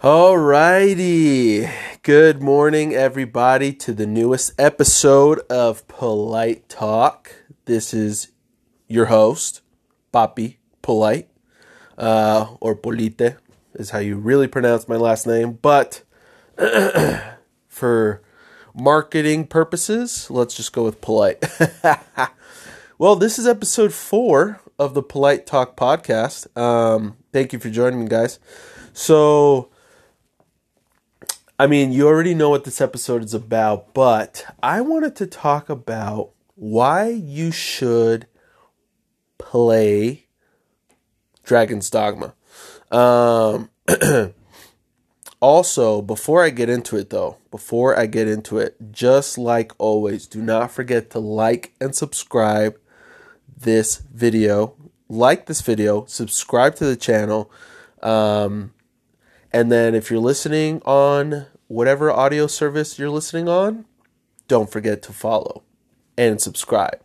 Alrighty. Good morning, everybody, to the newest episode of Polite Talk. This is your host, Papi Polite, uh, or Polite is how you really pronounce my last name. But for marketing purposes, let's just go with Polite. well, this is episode four of the Polite Talk podcast. Um, thank you for joining me, guys. So, I mean, you already know what this episode is about, but I wanted to talk about why you should play Dragon's Dogma. Um, also, before I get into it, though, before I get into it, just like always, do not forget to like and subscribe this video. Like this video, subscribe to the channel. Um, and then if you're listening on whatever audio service you're listening on, don't forget to follow and subscribe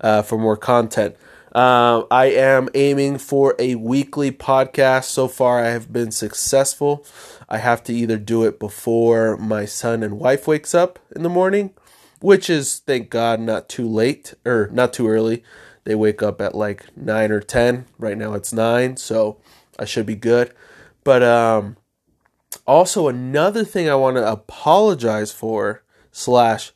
uh, for more content. Uh, I am aiming for a weekly podcast. So far, I have been successful. I have to either do it before my son and wife wakes up in the morning, which is thank God not too late or not too early. They wake up at like nine or ten. Right now it's nine, so I should be good. But um, also another thing I want to apologize for slash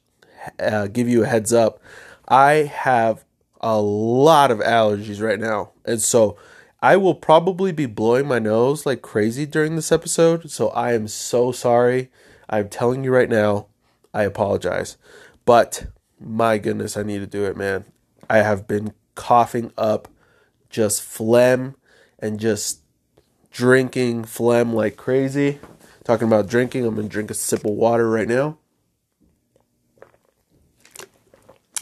uh, give you a heads up. I have a lot of allergies right now, and so I will probably be blowing my nose like crazy during this episode. So I am so sorry. I'm telling you right now, I apologize. But my goodness, I need to do it, man. I have been coughing up just phlegm and just drinking phlegm like crazy. Talking about drinking, I'm gonna drink a sip of water right now.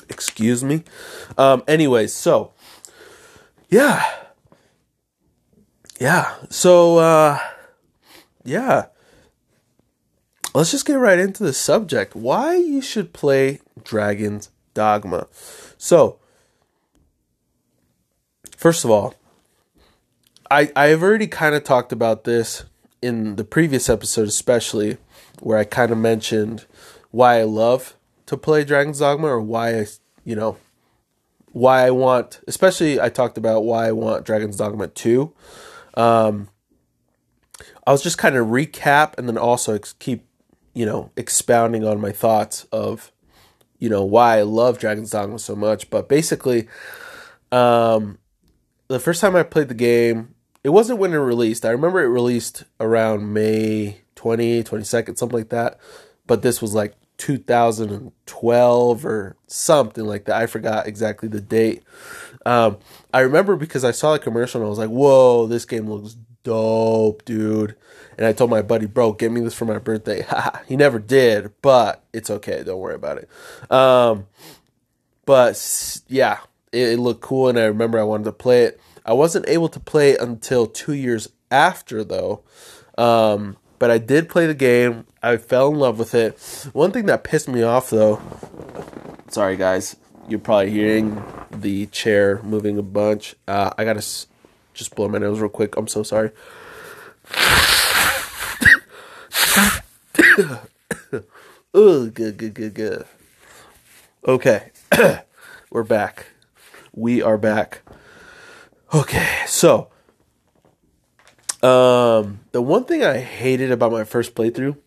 Excuse me. Um, anyways, so yeah. Yeah. So uh yeah. Let's just get right into the subject. Why you should play Dragon's Dogma. So, first of all, I I've already kind of talked about this in the previous episode, especially where I kind of mentioned why I love to play Dragon's Dogma or why I, you know, why I want, especially I talked about why I want Dragon's Dogma 2. Um, I was just kind of recap and then also ex- keep, you know, expounding on my thoughts of, you know, why I love Dragon's Dogma so much. But basically, um, the first time I played the game, it wasn't when it released. I remember it released around May 20, 22nd, something like that. But this was like 2012 or something like that. I forgot exactly the date. Um, I remember because I saw the commercial and I was like, whoa, this game looks dope, dude. And I told my buddy, bro, get me this for my birthday. he never did, but it's okay. Don't worry about it. Um, but yeah, it, it looked cool and I remember I wanted to play it. I wasn't able to play it until two years after, though. Um, but I did play the game. I fell in love with it. One thing that pissed me off, though. Sorry, guys. You're probably hearing the chair moving a bunch. Uh, I gotta s- just blow my nose real quick. I'm so sorry. oh, good, good, good, good. Okay, we're back. We are back. Okay, so um the one thing I hated about my first playthrough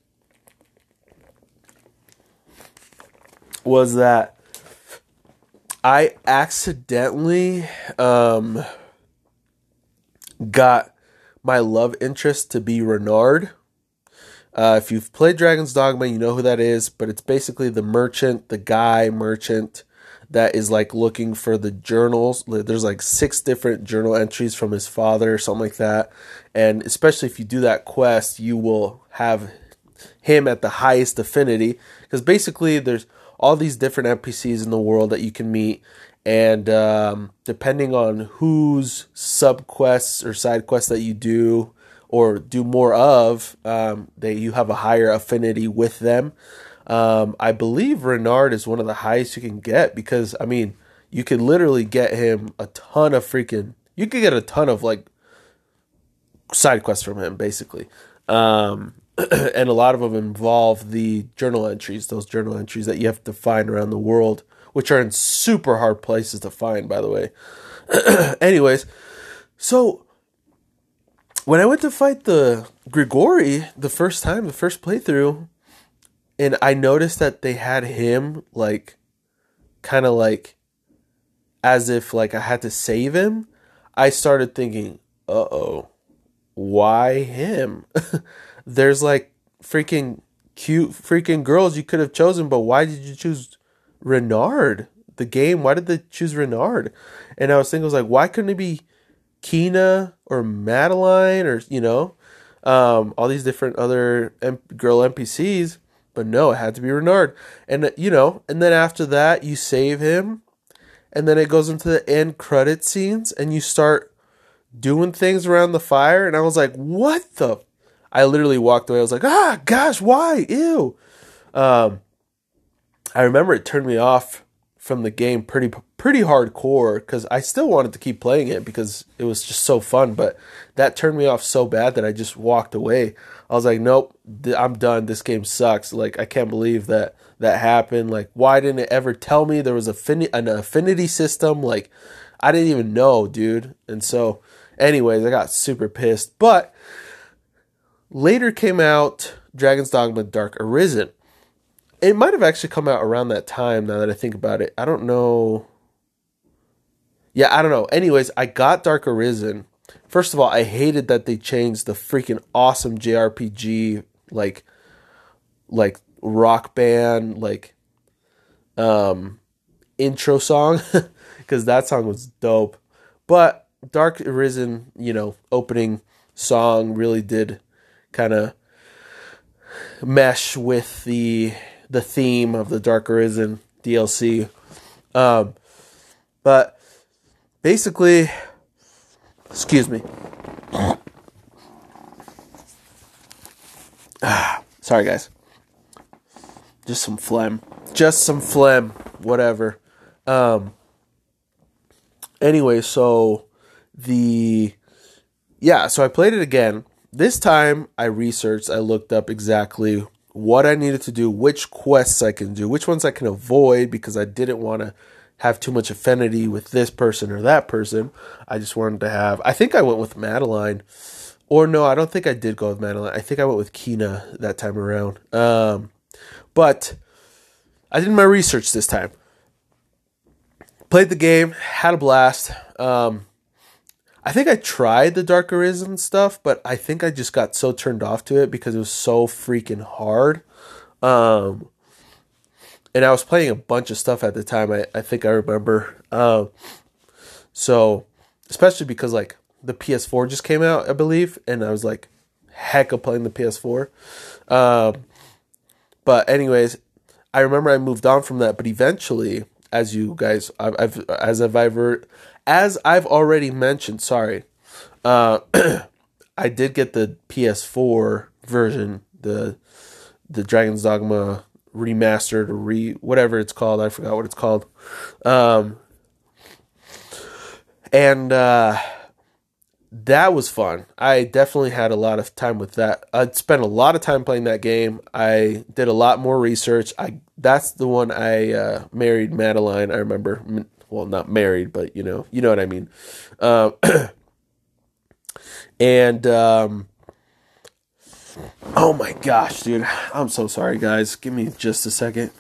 was that I accidentally um got my love interest to be Reynard. Uh, if you've played Dragon's Dogma, you know who that is, but it's basically the merchant, the guy merchant that is like looking for the journals. There's like six different journal entries from his father, or something like that. And especially if you do that quest, you will have him at the highest affinity because basically there's all these different NPCs in the world that you can meet, and um, depending on whose sub quests or side quests that you do or do more of, um, they you have a higher affinity with them. Um, I believe Reynard is one of the highest you can get because I mean you could literally get him a ton of freaking. You could get a ton of like side quests from him, basically. Um, and a lot of them involve the journal entries, those journal entries that you have to find around the world, which are in super hard places to find, by the way. Anyways, so when I went to fight the Grigori the first time, the first playthrough, and I noticed that they had him like kind of like as if like I had to save him, I started thinking, "Uh oh, why him?" There's like freaking cute freaking girls you could have chosen, but why did you choose Reynard? The game, why did they choose Reynard? And I was thinking, I was like, why couldn't it be Quina or Madeleine or you know, um, all these different other M- girl NPCs? But no, it had to be Reynard. And you know, and then after that, you save him and then it goes into the end credit scenes and you start doing things around the fire and i was like what the i literally walked away. I was like ah gosh why? Ew. Um, i remember it turned me off from the game pretty pretty hardcore because i still wanted to keep playing it because it was just so fun but that turned me off so bad that i just walked away i was like nope i'm done this game sucks like i can't believe that that happened. Like, why didn't it ever tell me there was affini- an affinity system? Like, I didn't even know, dude. And so, anyways, I got super pissed. But later came out Dragon's Dogma Dark Arisen. It might have actually come out around that time now that I think about it. I don't know. Yeah, I don't know. Anyways, I got Dark Arisen. First of all, I hated that they changed the freaking awesome JRPG like like rock band like um intro song because that song was dope. But dark arisen you know opening song really did kind of mesh with the the theme of the dark arisen dlc um but basically excuse me sorry guys just some phlegm. Just some phlegm. Whatever. Um. Anyway, so the yeah, so I played it again. This time I researched, I looked up exactly what I needed to do, which quests I can do, which ones I can avoid because I didn't want to have too much affinity with this person or that person. I just wanted to have I think I went with Madeleine. Or no, I don't think I did go with Madeleine. I think I went with Quina that time around. Um but I did my research this time. Played the game, had a blast. Um, I think I tried the Dark Arisen stuff, but I think I just got so turned off to it because it was so freaking hard. Um, and I was playing a bunch of stuff at the time. I, I think I remember. Um, so, especially because like the PS4 just came out, I believe, and I was like, heck of playing the PS4. Um, but anyways, I remember I moved on from that, but eventually, as you guys, I've, I've as I've ever, as I've already mentioned, sorry, uh, I did get the PS4 version, the the Dragon's Dogma remastered or re whatever it's called. I forgot what it's called. Um, and uh, that was fun. I definitely had a lot of time with that. I spent a lot of time playing that game. I did a lot more research. I that's the one I uh, married Madeleine. I remember. Well, not married, but you know, you know what I mean. Um, and um, oh my gosh, dude, I'm so sorry, guys. Give me just a second.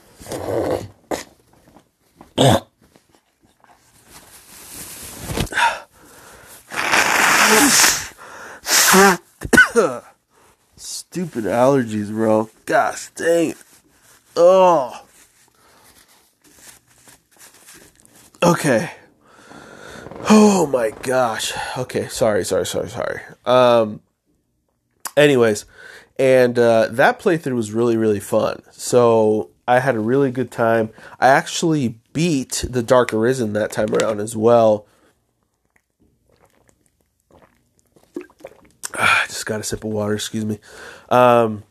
Stupid allergies, bro. Gosh dang it. Oh. Okay. Oh my gosh. Okay, sorry, sorry, sorry, sorry. Um anyways, and uh, that playthrough was really really fun. So I had a really good time. I actually beat the Dark Arisen that time around as well. I just got a sip of water, excuse me. Um,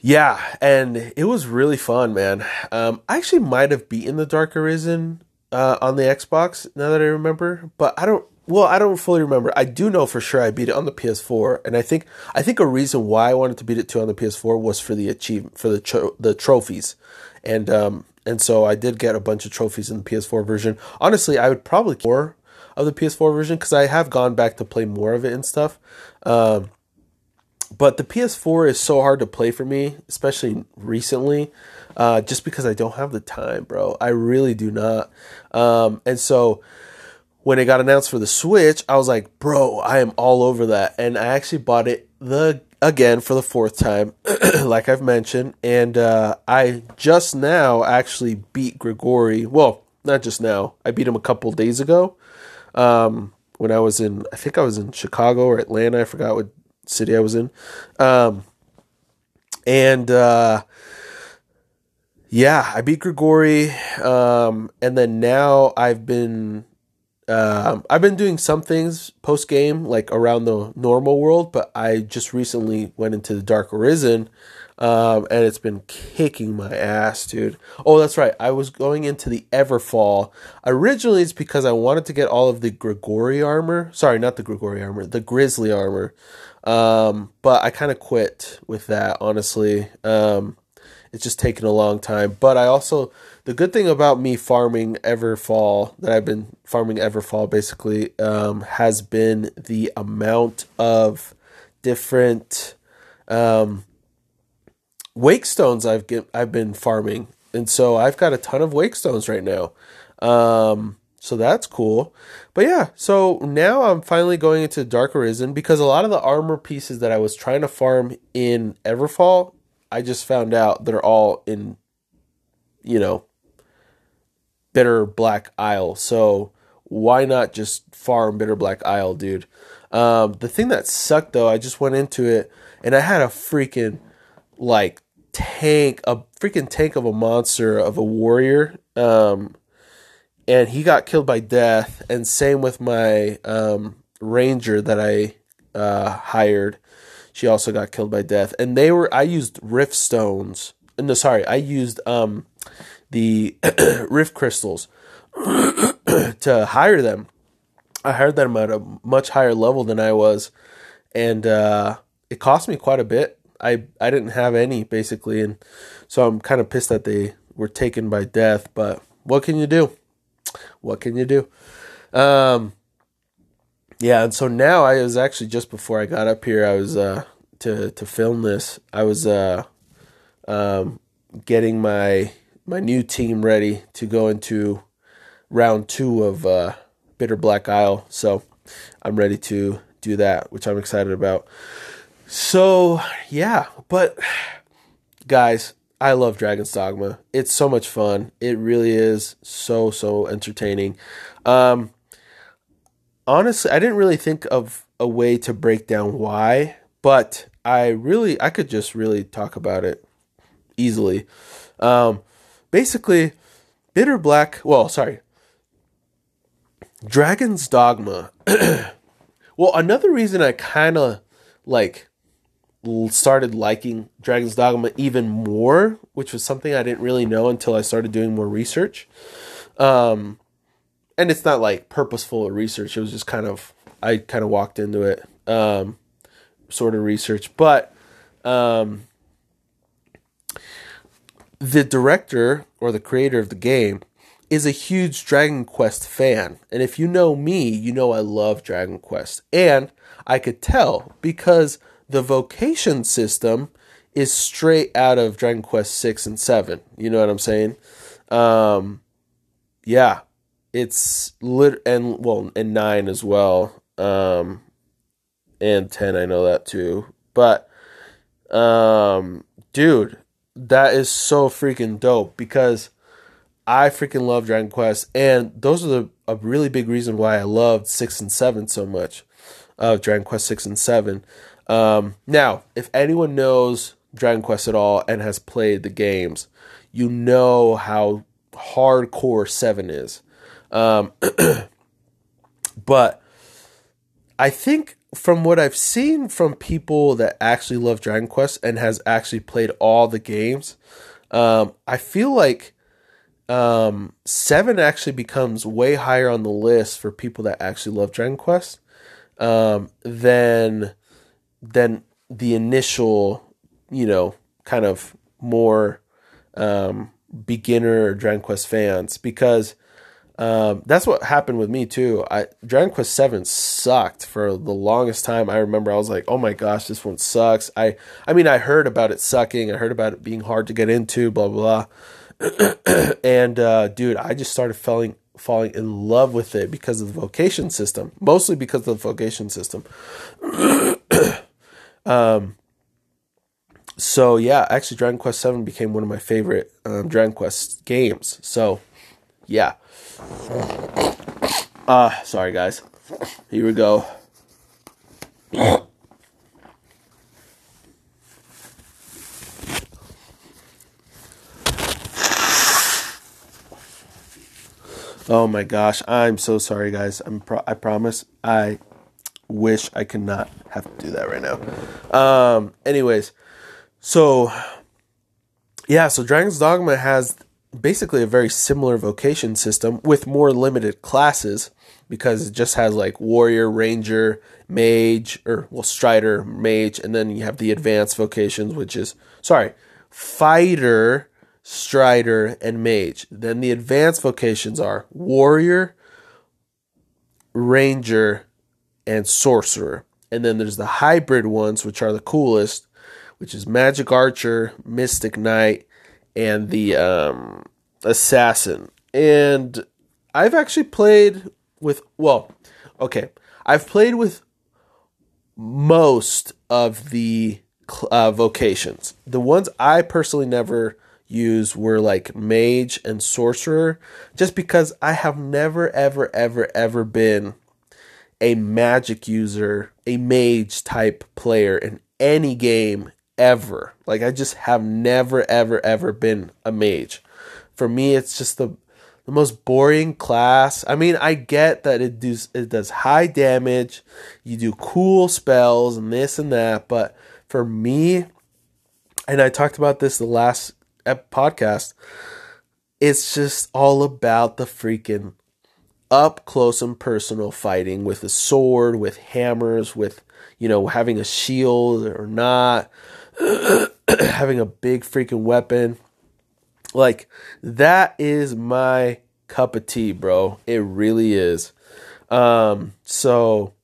yeah, and it was really fun, man. Um, I actually might have beaten the Dark Arisen uh, on the Xbox now that I remember, but I don't well, I don't fully remember. I do know for sure I beat it on the PS4, and I think I think a reason why I wanted to beat it too on the PS4 was for the achievement for the tro- the trophies, and um and so I did get a bunch of trophies in the PS4 version. Honestly, I would probably more of the PS4 version because I have gone back to play more of it and stuff. Um, but the PS4 is so hard to play for me, especially recently, uh, just because I don't have the time, bro. I really do not. Um, and so when it got announced for the Switch, I was like, bro, I am all over that. And I actually bought it the again for the fourth time, like I've mentioned. And uh, I just now actually beat Grigori. Well, not just now. I beat him a couple days ago. Um, when I was in, I think I was in Chicago or Atlanta. I forgot what city I was in. Um, and uh, yeah, I beat Grigori. Um, and then now I've been um, I've been doing some things post game, like around the normal world, but I just recently went into the Dark Arisen, um, and it's been kicking my ass, dude. Oh, that's right. I was going into the Everfall. Originally, it's because I wanted to get all of the Grigori armor. Sorry, not the Grigori armor, the Grizzly armor. Um, but I kind of quit with that, honestly. Um, it's just taken a long time. But I also the good thing about me farming Everfall that I've been farming Everfall basically um, has been the amount of different um, wake stones I've get, I've been farming, and so I've got a ton of wake stones right now. Um, so that's cool. But yeah, so now I'm finally going into Dark Arisen because a lot of the armor pieces that I was trying to farm in Everfall I just found out they're all in, you know, Bitter Black Isle. So why not just farm Bitter Black Isle, dude? Um, the thing that sucked though, I just went into it and I had a freaking like tank, a freaking tank of a monster of a warrior. Um, and he got killed by death. And same with my um, ranger that I uh, hired she also got killed by death. And they were I used rift stones. No, sorry, I used um the rift crystals to hire them. I hired them at a much higher level than I was, and uh, it cost me quite a bit. I I didn't have any basically, and so I'm kind of pissed that they were taken by death. But what can you do? What can you do? Um, yeah, and so now I was actually just before I got up here, I was uh, to to film this. I was uh, um, getting my my new team ready to go into round two of uh, Bitter Black Isle. So I'm ready to do that, which I'm excited about. So yeah, but guys, I love Dragon's Dogma. It's so much fun. It really is so so entertaining. Um, honestly, I didn't really think of a way to break down why, but I really I could just really talk about it easily. Um, basically, Bitter Black. Well, sorry, Dragon's Dogma. well, another reason I kind of like started liking Dragon's Dogma even more, which was something I didn't really know until I started doing more research. Um, and it's not like purposeful research. It was just kind of I kind of walked into it, um, sort of research. But um, the director or the creator of the game is a huge Dragon Quest fan, and if you know me, you know I love Dragon Quest, and I could tell because the vocation system is straight out of Dragon Quest six and seven. You know what I'm saying? Um, yeah, it's lit and well and nine as well um and 10 i know that too but um dude that is so freaking dope because i freaking love dragon quest and those are the a really big reason why i loved 6 and 7 so much of uh, dragon quest 6 and 7 um now if anyone knows dragon quest at all and has played the games you know how hardcore 7 is. Um, but I think from what I've seen from people that actually love Dragon Quest and has actually played all the games, um, I feel like um, seven actually becomes way higher on the list for people that actually love Dragon Quest um, than than the initial, you know, kind of more um, beginner Dragon Quest fans because um, that's what happened with me too. I Dragon Quest Seven sucked for the longest time. I remember I was like, "Oh my gosh, this one sucks." I I mean, I heard about it sucking. I heard about it being hard to get into. Blah blah. blah. and uh, dude, I just started falling falling in love with it because of the vocation system, mostly because of the vocation system. um, so yeah, actually, Dragon Quest Seven became one of my favorite um, Dragon Quest games. So yeah. Ah, uh, sorry guys. Here we go. Oh my gosh, I'm so sorry, guys. I'm pro- I promise. I wish I could not have to do that right now. Um. Anyways, so yeah, so Dragon's Dogma has basically a very similar vocation system with more limited classes because it just has like warrior, ranger, mage, or well, strider, mage, and then you have the advanced vocations, which is sorry, fighter strider, and mage. Then the advanced vocations are warrior, ranger, and sorcerer. And then there's the hybrid ones, which are the coolest, which is magic archer, mystic knight, and the um, assassin. And I've actually played with, well, okay, I've played with most of the uh, vocations. The ones I personally never use were like mage and sorcerer just because I have never ever ever ever been a magic user, a mage type player in any game ever. Like I just have never ever ever been a mage. For me it's just the the most boring class. I mean, I get that it does it does high damage, you do cool spells and this and that, but for me and I talked about this the last podcast, it's just all about the freaking up close and personal fighting with a sword, with hammers, with, you know, having a shield or not, having a big freaking weapon. Like, that is my cup of tea, bro. It really is. Um, so,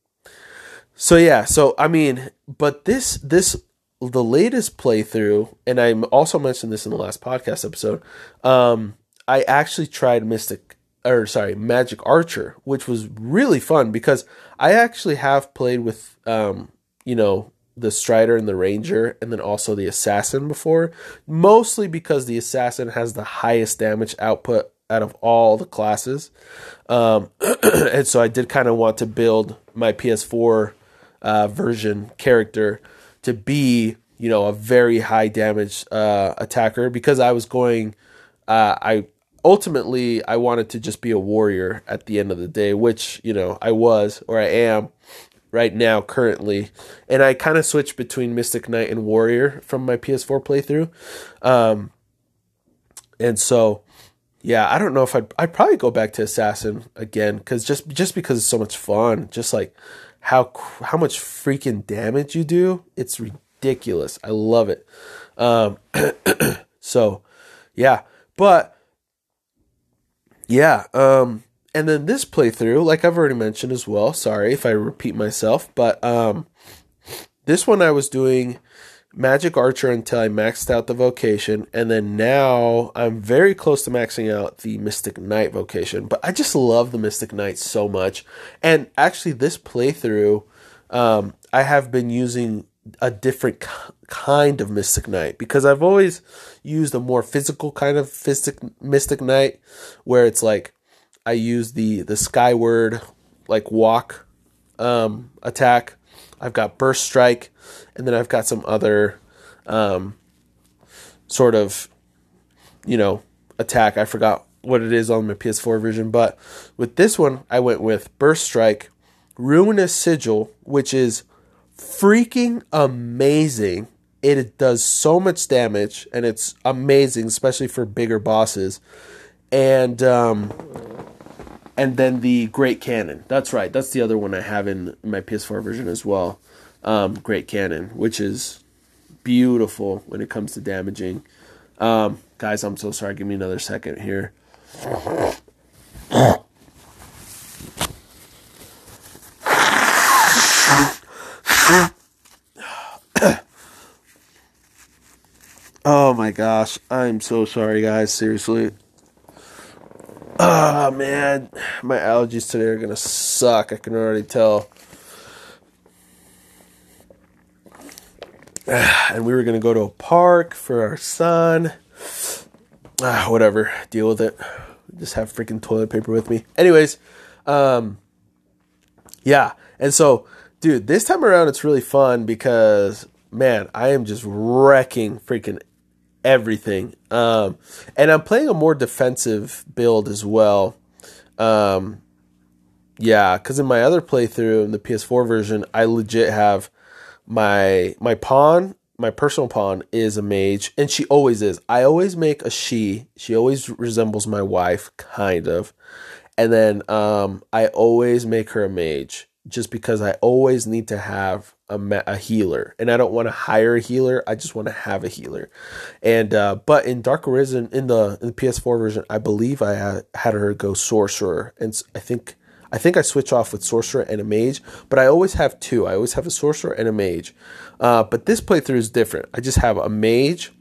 so yeah, so I mean, but this, this the latest playthrough, and I also mentioned this in the last podcast episode. Um, I actually tried Mystic, or sorry, Magic Archer, which was really fun because I actually have played with, um, you know, the Strider and the Ranger, and then also the Assassin before. Mostly because the Assassin has the highest damage output out of all the classes, um, and so I did kind of want to build my PS4 uh, version character to be you know a very high damage uh, attacker because I was going. Uh, I ultimately I wanted to just be a warrior at the end of the day, which you know I was or I am right now currently, and I kind of switched between Mystic Knight and Warrior from my PS4 playthrough, um, and so yeah, I don't know if I'd I'd probably go back to Assassin again because just just because it's so much fun, just like how how much freaking damage you do. It's ridiculous. I love it. Um, so yeah, but yeah, um, and then this playthrough, like I've already mentioned as well. Sorry if I repeat myself, but um, this one I was doing Magic Archer until I maxed out the vocation, and then now I'm very close to maxing out the Mystic Knight vocation. But I just love the Mystic Knight so much, and actually, this playthrough, um, I have been using a different kind of Mystic Knight because I've always used a more physical kind of Mystic Mystic Knight, where it's like I use the the Skyward like walk um, attack I've got Burst Strike, and then I've got some other um, sort of, you know, attack. I forgot what it is on my PS4 version, but with this one, I went with Burst Strike, Ruinous Sigil, which is freaking amazing. It does so much damage, and it's amazing, especially for bigger bosses. and um, and then the Great Cannon. That's right. That's the other one I have in my PS4 version as well. Um, Great Cannon, which is beautiful when it comes to damaging. Um, guys, I'm so sorry. Give me another second here. oh my gosh. I'm so sorry, guys. Seriously. Oh man, my allergies today are gonna suck. I can already tell. And we were gonna go to a park for our son. Ah, whatever, deal with it. Just have freaking toilet paper with me. Anyways, um, yeah, and so, dude, this time around it's really fun because man, I am just wrecking freaking everything. Um, and I'm playing a more defensive build as well. Um, yeah, because in my other playthrough in the PS4 version, I legit have my my pawn, my personal pawn is a mage, and she always is. I always make a she. She always resembles my wife, kind of. And then um, I always make her a mage just because I always need to have a, a healer, and I don't want to hire a healer. I just want to have a healer. And uh, but in Dark Arisen in the in the PS4 version, I believe I had, had her go sorcerer, and I think I think I switch off with sorcerer and a mage, but I always have two. I always have a sorcerer and a mage. Uh, but this playthrough is different. I just have a mage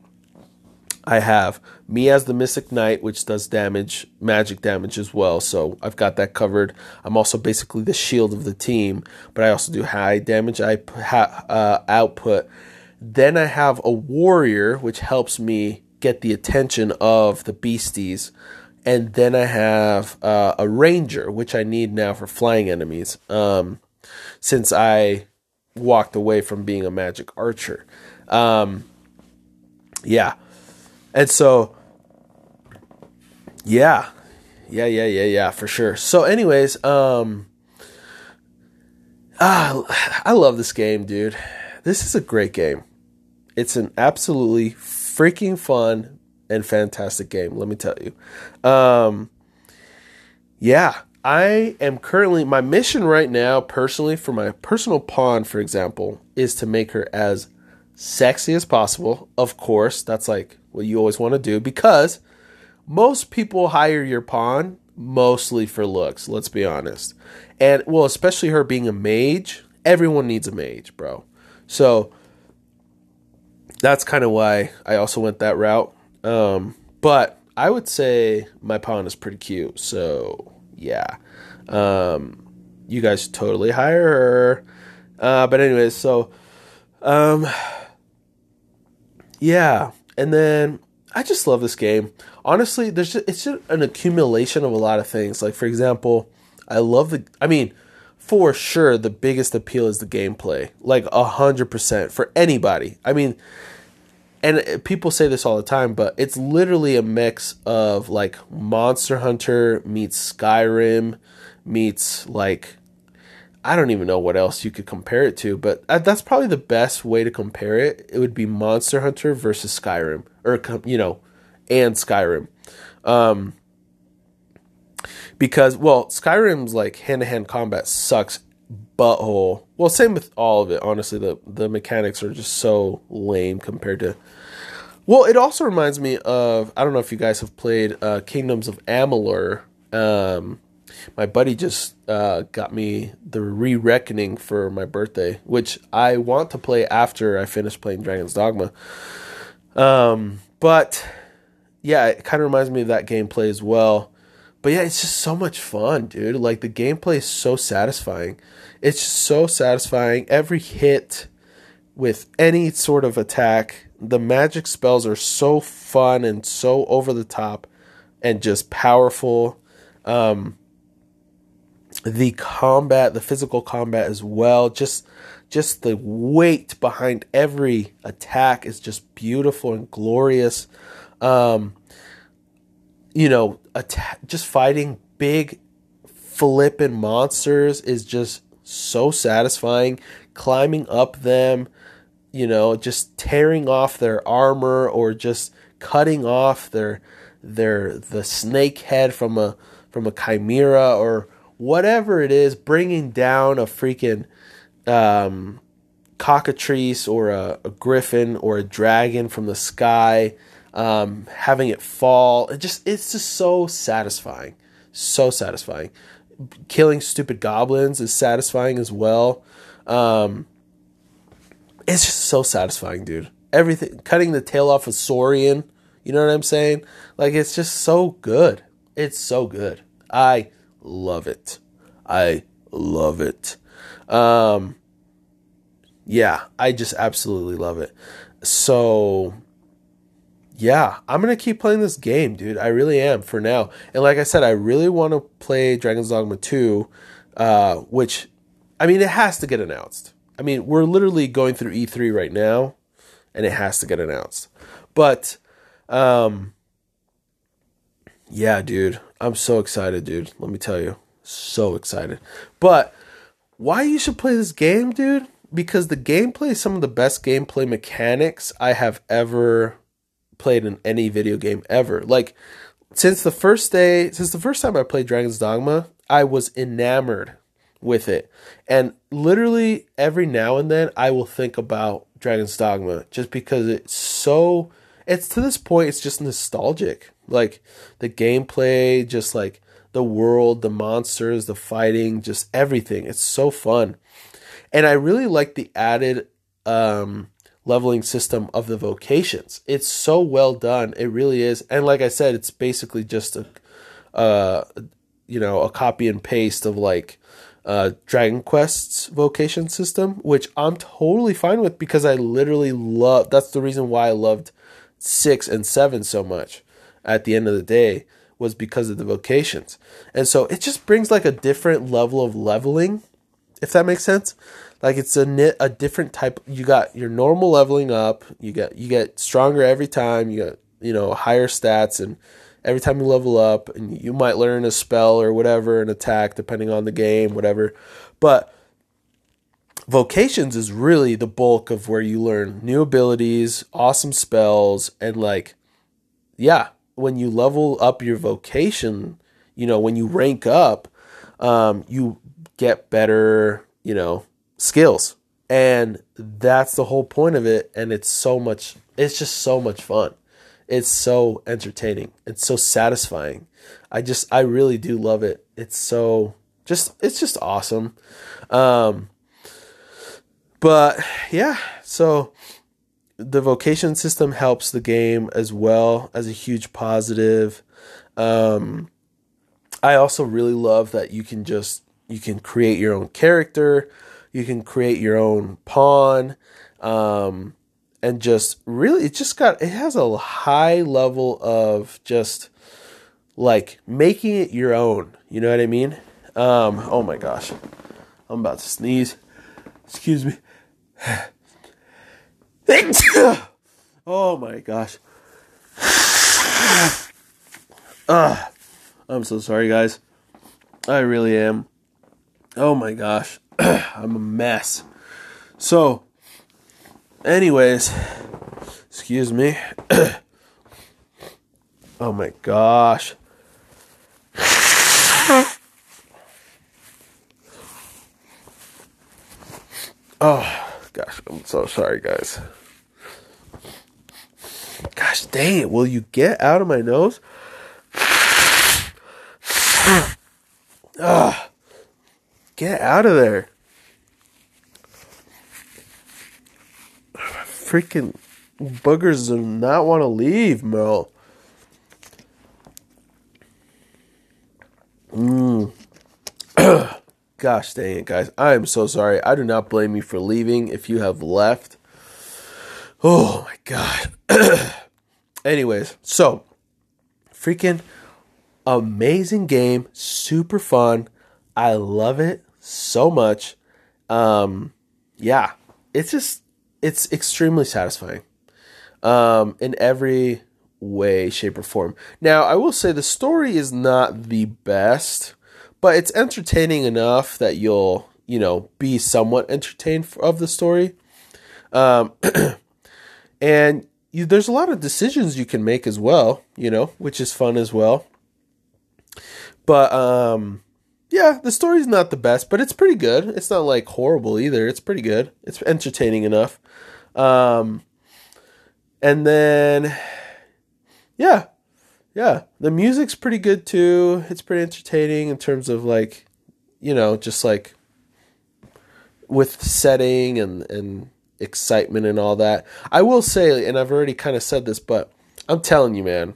I have me as the Mystic Knight, which does damage, magic damage as well. So I've got that covered. I'm also basically the shield of the team, but I also do high damage I uh, output. Then I have a warrior, which helps me get the attention of the beasties. And then I have uh, a ranger, which I need now for flying enemies, um, since I walked away from being a magic archer. Um, yeah. And so, yeah, yeah, yeah, yeah, yeah, for sure. So, anyways, um, ah, I love this game, dude. This is a great game. It's an absolutely freaking fun and fantastic game. Let me tell you. Um, yeah, I am currently my mission right now, personally, for my personal pawn, for example, is to make her as sexy as possible. Of course, that's like what you always want to do because most people hire your pawn mostly for looks, let's be honest. And well, especially her being a mage, everyone needs a mage, bro. So that's kind of why I also went that route. Um, but I would say my pawn is pretty cute. So yeah. Um, you guys totally hire her. Uh, but anyways, so um, yeah, and then I just love this game. Honestly, there's just, it's just an accumulation of a lot of things. Like for example, I love the. I mean, for sure, the biggest appeal is the gameplay. Like a hundred percent for anybody. I mean, and people say this all the time, but it's literally a mix of like Monster Hunter meets Skyrim meets like I don't even know what else you could compare it to, but that's probably the best way to compare it. It would be Monster Hunter versus Skyrim, or you know, and Skyrim, um, because well, Skyrim's like hand to hand combat sucks butthole. Well, same with all of it. Honestly, the the mechanics are just so lame compared to. Well, it also reminds me of I don't know if you guys have played uh, Kingdoms of Amalur. Um, my buddy just uh, got me the Re Reckoning for my birthday, which I want to play after I finish playing Dragon's Dogma. Um, but yeah, it kind of reminds me of that gameplay as well. But yeah, it's just so much fun, dude. Like the gameplay is so satisfying. It's just so satisfying. Every hit with any sort of attack, the magic spells are so fun and so over the top and just powerful. Um, the combat, the physical combat as well, just just the weight behind every attack is just beautiful and glorious. Um, you know, attack, just fighting big flipping monsters is just so satisfying. Climbing up them, you know, just tearing off their armor or just cutting off their they're the snake head from a from a chimera or whatever it is, bringing down a freaking um, cockatrice or a, a, griffin or a dragon from the sky, um, having it fall. It just it's just so satisfying, so satisfying. Killing stupid goblins is satisfying as well. Um, it's just so satisfying, dude. Everything, cutting the tail off a Saurian, you know what I'm saying? Like it's just so good. It's so good. I love it. I love it. Um, yeah, I just absolutely love it. So, yeah, I'm gonna keep playing this game, dude. I really am for now. And like I said, I really want to play Dragon's Dogma 2, uh, which, I mean, it has to get announced. I mean, we're literally going through E3 right now, and it has to get announced. But, um, yeah, dude, I'm so excited, dude. Let me tell you, so excited. But why you should play this game, dude? Because the gameplay is some of the best gameplay mechanics I have ever played in any video game ever. Like since the first day, since the first time I played Dragon's Dogma, I was enamored with it. And literally every now and then I will think about Dragon's Dogma just because it's so it's to this point it's just nostalgic. Like the gameplay, just like the world, the monsters, the fighting, just everything. It's so fun. And I really like the added um, leveling system of the vocations. It's so well done. It really is. And like I said, it's basically just a, uh, you know, a copy and paste of like uh, Dragon Quest's vocation system, which I'm totally fine with because I literally love. That's the reason why I loved six and seven so much at the end of the day was because of the vocations. And so it just brings like a different level of leveling, if that makes sense. Like it's a a different type. You got your normal leveling up. You get you get stronger every time. You got you know higher stats, and every time you level up, and you might learn a spell or whatever, an attack depending on the game, whatever. But vocations is really the bulk of where you learn new abilities, awesome spells, and like, yeah, when you level up your vocation, you know, when you rank up, um, you get better, you know, skills. And that's the whole point of it. And it's so much, it's just so much fun. It's so entertaining. It's so satisfying. I just, I really do love it. It's so, just, it's just awesome. Um, but yeah, so the vocation system helps the game as well as a huge positive. Um, I also really love that you can just you can create your own character, you can create your own pawn, um, and just really it just got it has a high level of just like making it your own. You know what I mean? Um, oh my gosh, I'm about to sneeze. Excuse me. oh my gosh. I'm so sorry, guys. I really am. Oh my gosh. I'm a mess. So, anyways, excuse me. oh my gosh. Oh gosh, I'm so sorry, guys. Gosh dang it, will you get out of my nose? Ugh. Get out of there. Freaking boogers do not want to leave, Mel. Mmm. Gosh dang it, guys. I am so sorry. I do not blame you for leaving if you have left. Oh my god. Anyways, so freaking amazing game, super fun. I love it so much. Um yeah, it's just it's extremely satisfying. Um in every way, shape or form. Now, I will say the story is not the best but it's entertaining enough that you'll you know be somewhat entertained of the story um, and you, there's a lot of decisions you can make as well, you know, which is fun as well. But um, yeah, the story's not the best, but it's pretty good. It's not like horrible either. It's pretty good. It's entertaining enough. Um, and then yeah, yeah, the music's pretty good too. It's pretty entertaining in terms of like, you know, just like with setting and and excitement and all that. I will say, and I've already kind of said this, but I'm telling you, man,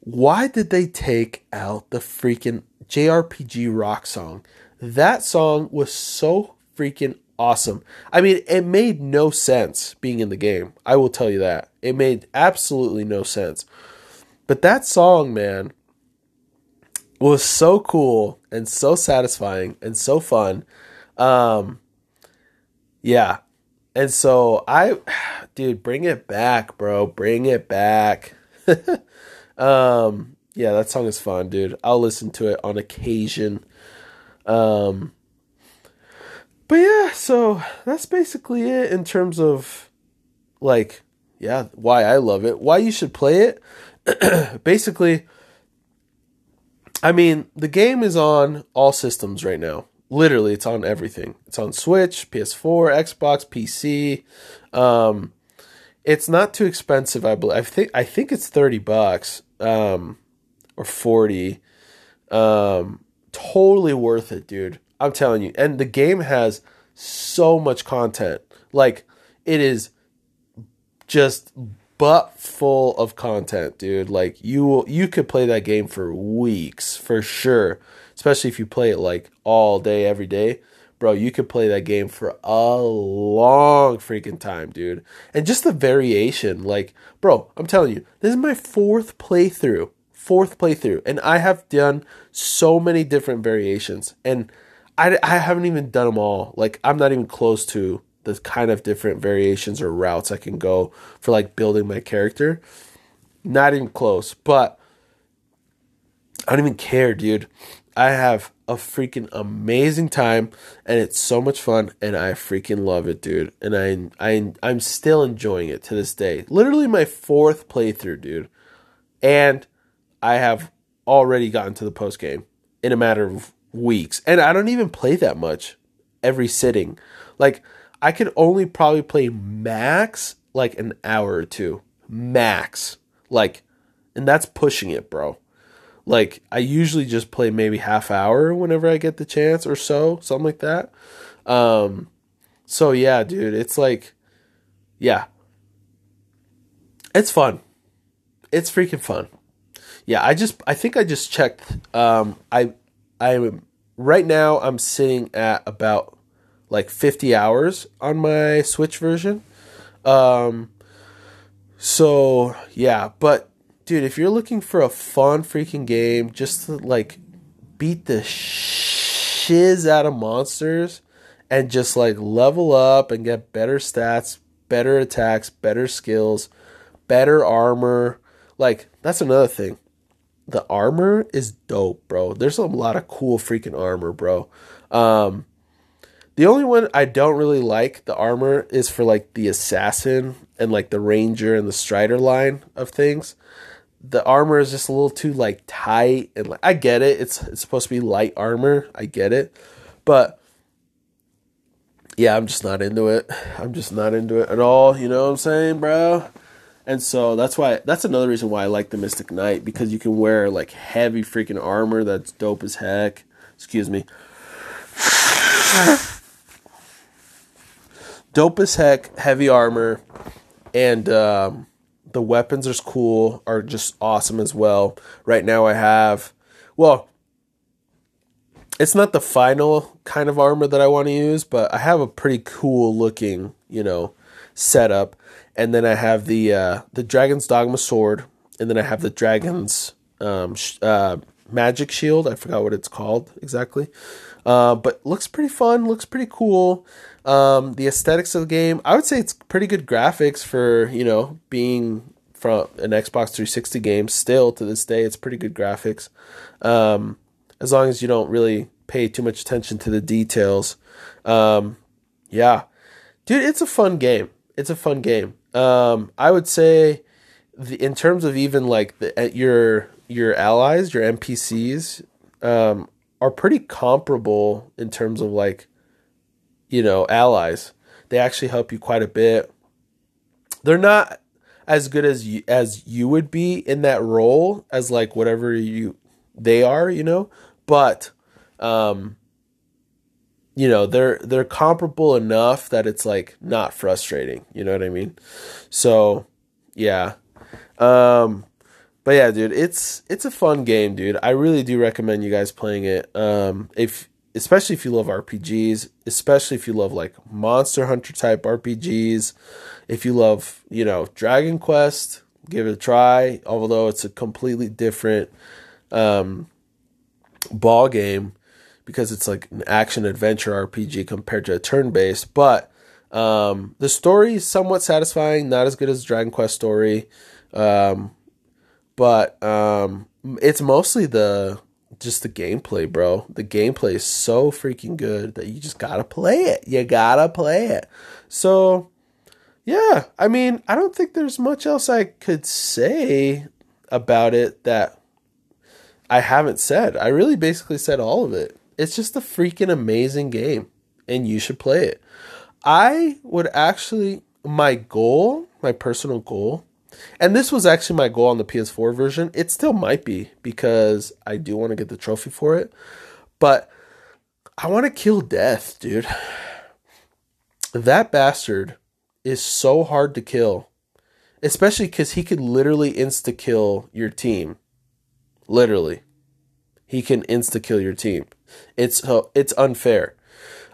why did they take out the freaking JRPG rock song? That song was so freaking awesome. I mean, it made no sense being in the game. I will tell you that. It made absolutely no sense. But that song, man, was so cool and so satisfying and so fun. Um, yeah. And so I, dude, bring it back, bro. Bring it back. um, yeah, that song is fun, dude. I'll listen to it on occasion. Um, but yeah, so that's basically it in terms of like, yeah, why I love it, why you should play it. basically, I mean, the game is on all systems right now. Literally, it's on everything. It's on Switch, PS4, Xbox, PC. Um, it's not too expensive. I believe. I think. I think it's thirty bucks, um, or forty. Um, totally worth it, dude. I'm telling you. And the game has so much content. Like it is just butt full of content, dude. Like you you could play that game for weeks for sure. Especially if you play it like all day every day. Bro, you could play that game for a long freaking time, dude. And just the variation, like, bro, I'm telling you, this is my fourth playthrough. Fourth playthrough. And I have done so many different variations. And I, I haven't even done them all. Like, I'm not even close to the kind of different variations or routes I can go for like building my character. Not even close, but I don't even care, dude. I have a freaking amazing time and it's so much fun and I freaking love it, dude. And I I I'm still enjoying it to this day. Literally my fourth playthrough, dude. And I have already gotten to the post game in a matter of weeks. And I don't even play that much every sitting. Like I could only probably play max like an hour or two. Max. Like and that's pushing it, bro. Like I usually just play maybe half hour whenever I get the chance or so, something like that. Um so yeah, dude, it's like yeah. It's fun. It's freaking fun. Yeah, I just I think I just checked um I I'm right now I'm sitting at about like 50 hours on my Switch version. Um, so yeah, but dude, if you're looking for a fun freaking game, just to like beat the shiz out of monsters and just like level up and get better stats, better attacks, better skills, better armor. Like that's another thing. The armor is dope, bro. There's a lot of cool freaking armor, bro. Um, the only one I don't really like the armor is for like the assassin and like the ranger and the strider line of things. The armor is just a little too like tight and like, I get it. It's it's supposed to be light armor. I get it. But yeah, I'm just not into it. I'm just not into it at all, you know what I'm saying, bro? And so that's why that's another reason why I like the Mystic Knight because you can wear like heavy freaking armor that's dope as heck. Excuse me dope as heck, heavy armor, and um, the weapons are cool, are just awesome as well. Right now, I have, well, it's not the final kind of armor that I want to use, but I have a pretty cool looking, you know, setup. And then I have the uh, the Dragon's Dogma sword, and then I have the Dragon's um, sh- uh, magic shield. I forgot what it's called exactly. Uh, but looks pretty fun, looks pretty cool. Um, the aesthetics of the game, I would say it's pretty good graphics for, you know, being from an Xbox 360 game still to this day. It's pretty good graphics. Um, as long as you don't really pay too much attention to the details. Um, yeah. Dude, it's a fun game. it's a fun game. Um, I would say, the, in terms of even like the your your allies, your NPCs, um, are pretty comparable in terms of like, you know, allies. They actually help you quite a bit. They're not as good as you as you would be in that role as like whatever you they are, you know, but um you know, they're they're comparable enough that it's like not frustrating, you know what I mean? So, yeah. Um but yeah, dude, it's it's a fun game, dude. I really do recommend you guys playing it. Um if especially if you love RPGs, especially if you love like Monster Hunter type RPGs, if you love, you know, Dragon Quest, give it a try, although it's a completely different um, ball game because it's like an action adventure RPG compared to a turn based. But um, the story is somewhat satisfying, not as good as Dragon Quest story. Um, but um, it's mostly the just the gameplay, bro. The gameplay is so freaking good that you just gotta play it. You gotta play it. So, yeah, I mean, I don't think there's much else I could say about it that I haven't said. I really basically said all of it. It's just a freaking amazing game, and you should play it. I would actually, my goal, my personal goal, and this was actually my goal on the PS4 version. It still might be because I do want to get the trophy for it. But I want to kill death, dude. That bastard is so hard to kill. Especially because he could literally insta kill your team. Literally. He can insta kill your team. It's uh, it's unfair.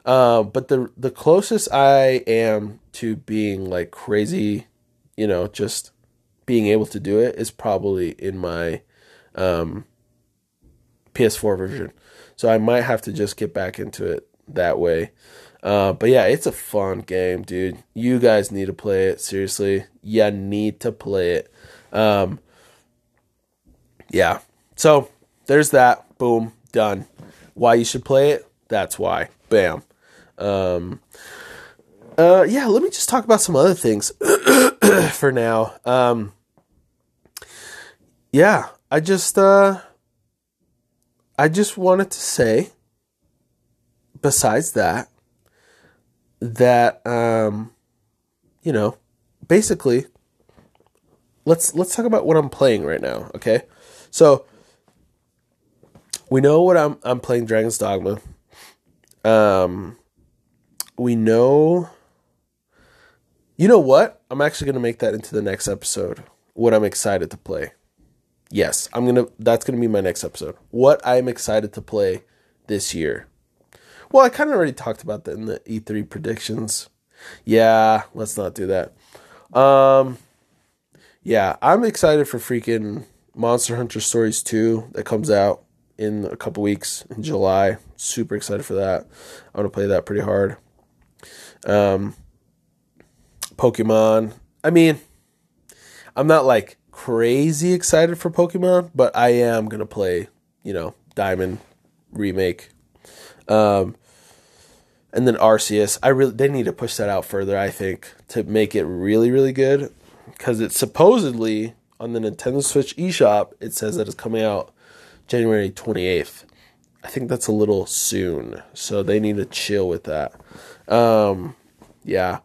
Uh, but the the closest I am to being like crazy, you know, just being able to do it is probably in my um, PS4 version. So I might have to just get back into it that way. Uh, but yeah, it's a fun game, dude. You guys need to play it. Seriously, you need to play it. Um, yeah. So there's that. Boom. Done. Why you should play it? That's why. Bam. Um, uh, yeah, let me just talk about some other things for now. Um, yeah, I just uh I just wanted to say besides that that um you know, basically let's let's talk about what I'm playing right now, okay? So we know what I'm I'm playing Dragon's Dogma. Um we know you know what? I'm actually going to make that into the next episode. What I'm excited to play yes, I'm gonna. That's gonna be my next episode. What I'm excited to play this year. Well, I kind of already talked about that in the E3 predictions. Yeah, let's not do that. Um, yeah, I'm excited for freaking Monster Hunter Stories 2 that comes out in a couple weeks in July. Super excited for that. I'm gonna play that pretty hard. Um, Pokemon. I mean, I'm not like crazy excited for Pokemon, but I am gonna play, you know, Diamond remake. Um, and then Arceus. I really they need to push that out further. I think to make it really really good because it's supposedly on the Nintendo Switch eShop. It says that it's coming out January twenty eighth. I think that's a little soon, so they need to chill with that. Um, yeah.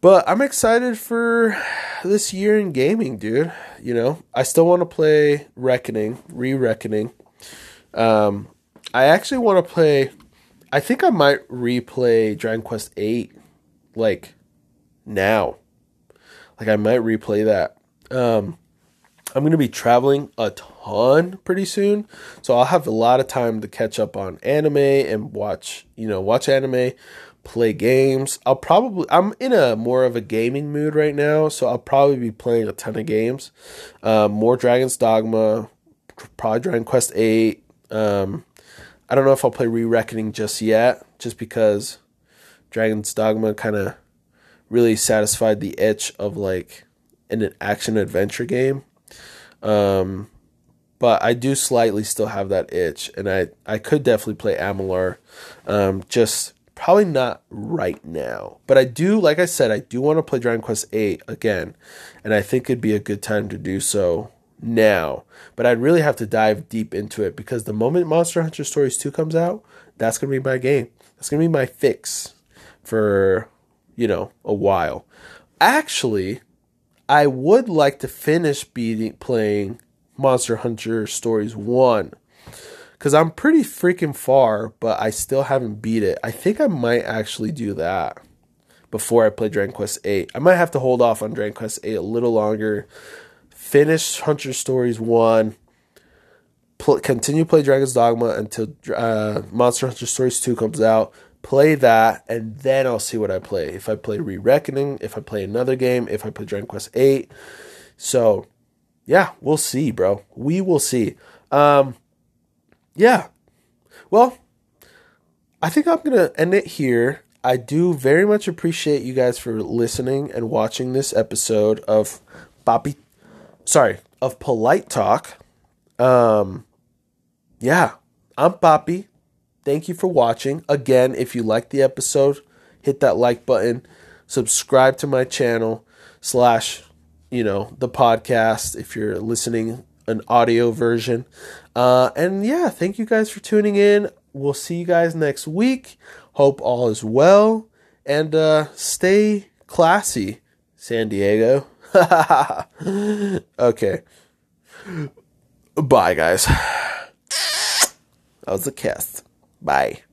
But I'm excited for this year in gaming, dude. You know, I still want to play Reckoning, Re Reckoning. Um, I actually want to play. I think I might replay Dragon Quest Eight, like now. Like I might replay that. Um, I'm gonna be traveling a ton pretty soon, so I'll have a lot of time to catch up on anime and watch. You know, watch anime play games. I'll probably I'm in a more of a gaming mood right now, so I'll probably be playing a ton of games. Um, more Dragon's Dogma, probably Dragon Quest Eight. Um, I don't know if I'll play Re Reckoning just yet, just because Dragon's Dogma kind of really satisfied the itch of like an action adventure game. Um, but I do slightly still have that itch, and I I could definitely play Amalur, um, just Probably not right now, but I do, like I said, I do want to play Dragon Quest VIII again, and I think it'd be a good time to do so now. But I'd really have to dive deep into it because the moment Monster Hunter Stories 2 comes out, that's going to be my game. That's going to be my fix for, you know, a while. Actually, I would like to finish beating playing Monster Hunter Stories 1 cuz I'm pretty freaking far, but I still haven't beat it. I think I might actually do that before I play Dragon Quest 8. I might have to hold off on Dragon Quest 8 a little longer. Finish Hunter Stories 1 pl- continue play Dragon's Dogma until uh, Monster Hunter Stories 2 comes out play that, and then I'll see what I play. If I play Re Reckoning, if I play another game, if I play Dragon Quest 8. So, yeah, we'll see, bro. We will see. Um, yeah. Well, I think I'm going to end it here. I do very much appreciate you guys for listening and watching this episode of Bobby, sorry, of Polite Talk. Um, yeah, I'm Poppy. Thank you for watching. Again, if you like the episode, hit that like button, subscribe to my channel, slash, you know, the podcast if you're listening an audio version. Uh, and yeah, thank you guys for tuning in. We'll see you guys next week. Hope all is well. And uh, stay classy, San Diego. okay. Bye, guys. That was a kiss. Bye.